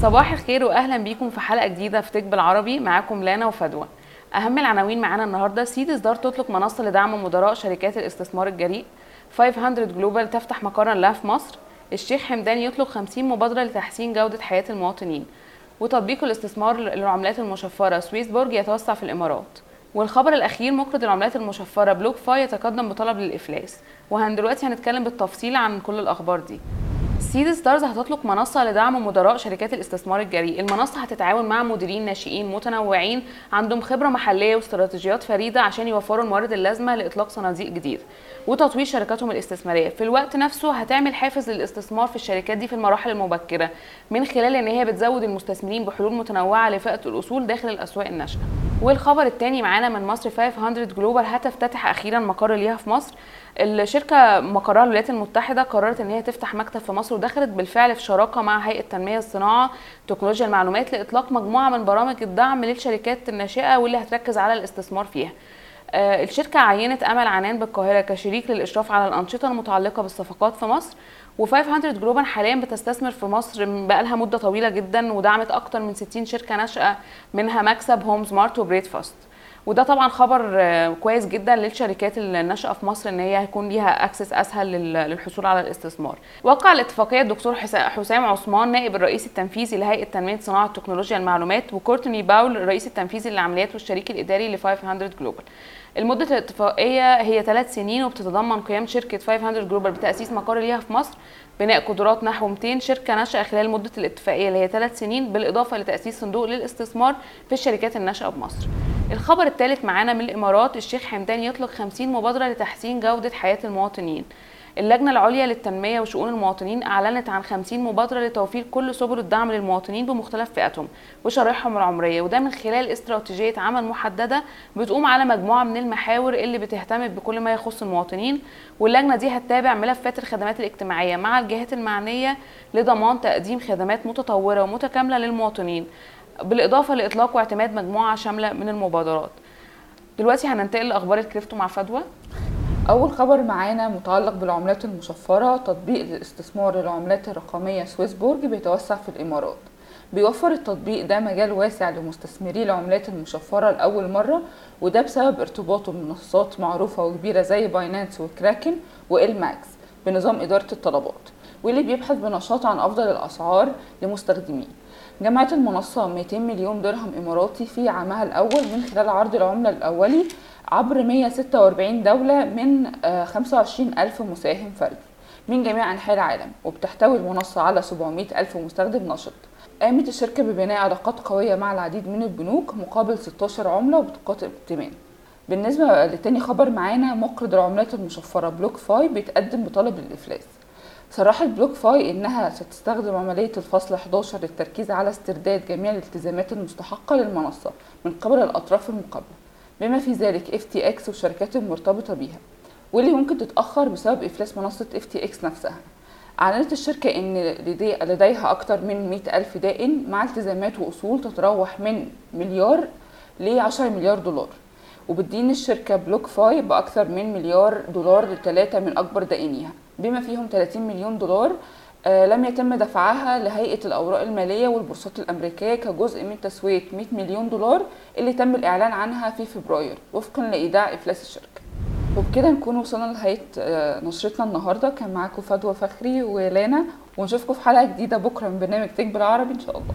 صباح الخير واهلا بيكم في حلقة جديدة في Tech بالعربي معاكم لانا وفدوى. أهم العناوين معانا النهارده. Seedstars تطلق منصة لدعم مدراء شركات الاستثمار الجريء. 500 Global تفتح مقرا لها في مصر. الشيخ حمدان يطلق 50 مبادرة لتحسين جودة حياة المواطنين. وتطبيق الاستثمار للعملات المشفرة. SwissBorg يتوسع في الإمارات. والخبر الأخير مقرض العملات المشفرة BlockFi يتقدم بطلب للإفلاس. وإحنا دلوقتي هنتكلم بالتفصيل عن كل الأخبار دي. Seedstars هتطلق منصة لدعم مدراء شركات الاستثمار الجريء، المنصة هتتعاون مع مديرين ناشئين متنوعين عندهم خبرة محلية واستراتيجيات فريدة عشان يوفروا الموارد اللازمة لإطلاق صناديق جديدة وتطوير شركاتهم الاستثمارية، في الوقت نفسه هتعمل حافز للاستثمار في الشركات دي في المراحل المبكرة من خلال إن هي بتزود المستثمرين بحلول متنوعة لفئة الأصول داخل الأسواق الناشئة. والخبر الثاني معانا من مصر 500 Global هتفتتح أخيرا مقر ليها في مصر. الشركة مقرها الولايات المتحدة قررت إن هي تفتح مكتب في مصر ودخلت بالفعل في شراكة مع هيئة تنمية الصناعة تكنولوجيا المعلومات لإطلاق مجموعة من برامج الدعم للشركات الناشئة واللي هتركز على الاستثمار فيها. الشركة عينت أمل عنان بالقاهرة كشريك للإشراف على الأنشطة المتعلقة بالصفقات في مصر و 500 Global حاليا بتستثمر في مصر بقالها مدة طويلة جدا ودعمت أكتر من 60 شركة ناشئة منها MaxAB Homzmart و Breadfast وده طبعا خبر آه، كويس جدا للشركات الناشئة في مصر إن هي هيكون ليها access أسهل للحصول على الاستثمار. وقع الاتفاقية الدكتور حسام عثمان نائب الرئيس التنفيذي لهيئة تنمية صناعة تكنولوجيا المعلومات وكورتني باول الرئيس التنفيذي للعمليات والشريك الإداري ل 500 Global. المدة الاتفاقية هي ثلاث سنين وبتتضمن قيام شركة 500 Global بتأسيس مقر ليها في مصر بناء قدرات نحو 200 شركة ناشئة خلال مدة الاتفاقية اللي هي ثلاث سنين بالإضافة لتأسيس صندوق للاستثمار في الشركات الناشئة بمصر. الخبر الثالث معانا من الإمارات الشيخ حمدان يطلق 50 مبادرة لتحسين جودة حياة المواطنين. اللجنة العليا للتنمية وشؤون المواطنين أعلنت عن 50 مبادرة لتوفير كل سبل الدعم للمواطنين بمختلف فئاتهم وشرائحهم العمرية وده من خلال استراتيجية عمل محددة بتقوم على مجموعة من المحاور اللي بتهتم بكل ما يخص المواطنين واللجنة دي هتتابع ملفات الخدمات الاجتماعية مع الجهات المعنية لضمان تقديم خدمات متطورة ومتكاملة للمواطنين بالإضافة لإطلاق واعتماد مجموعة شاملة من المبادرات. دلوقتي هننتقل لأخبار الكريبتو مع فدوى. أول خبر معانا متعلق بالعملات المشفرة تطبيق الاستثمار للعملات الرقمية SwissBorg بيتوسع في الإمارات. بيوفر التطبيق ده مجال واسع لمستثمري العملات المشفرة لأول مرة وده بسبب ارتباطه بمنصات معروفة وكبيرة زي Binance و Kraken وإل ماكس بنظام إدارة الطلبات. واللي بيبحث بنشاط عن أفضل الأسعار لمستخدميه. جمعت المنصة 200 مليون درهم إماراتي في عامها الأول من خلال عرض العملة الأولي عبر 146 دولة من 25 آه، ألف مساهم فردي من جميع أنحاء العالم وبتحتوي المنصة على 700 ألف مستخدم نشط. قامت الشركة ببناء علاقات قوية مع العديد من البنوك مقابل 16 عملة وبطاقات ائتمان. بالنسبة لتاني خبر معانا مقرض العملات المشفرة BlockFi بيتقدم بطلب للإفلاس صرحت BlockFi إنها ستستخدم عملية الفصل 11 للتركيز على استرداد جميع الالتزامات المستحقة للمنصة من قبل الأطراف المقابلة بما في ذلك FTX والشركات المرتبطة بيها واللي ممكن تتأخر بسبب إفلاس منصة FTX نفسها. أعلنت الشركة إن لديها أكثر من 100 ألف دائن مع التزامات وأصول تتراوح من مليار ل 10 مليار دولار وبتدين الشركة BlockFi بأكثر من مليار دولار لثلاثة من أكبر دائنيها. بما فيهم 30 مليون دولار آه لم يتم دفعها لهيئة الأوراق المالية والبورصات الأمريكية كجزء من تسوية 100 مليون دولار اللي تم الإعلان عنها في فبراير. وفقا لإيداع إفلاس الشركة. وبكده نكون وصلنا لنهاية آه نشرتنا النهاردة. كان معاكم فدوى فخري ولانا ونشوفكم في حلقة جديدة بكرة من برنامج Tech بالعربي إن شاء الله.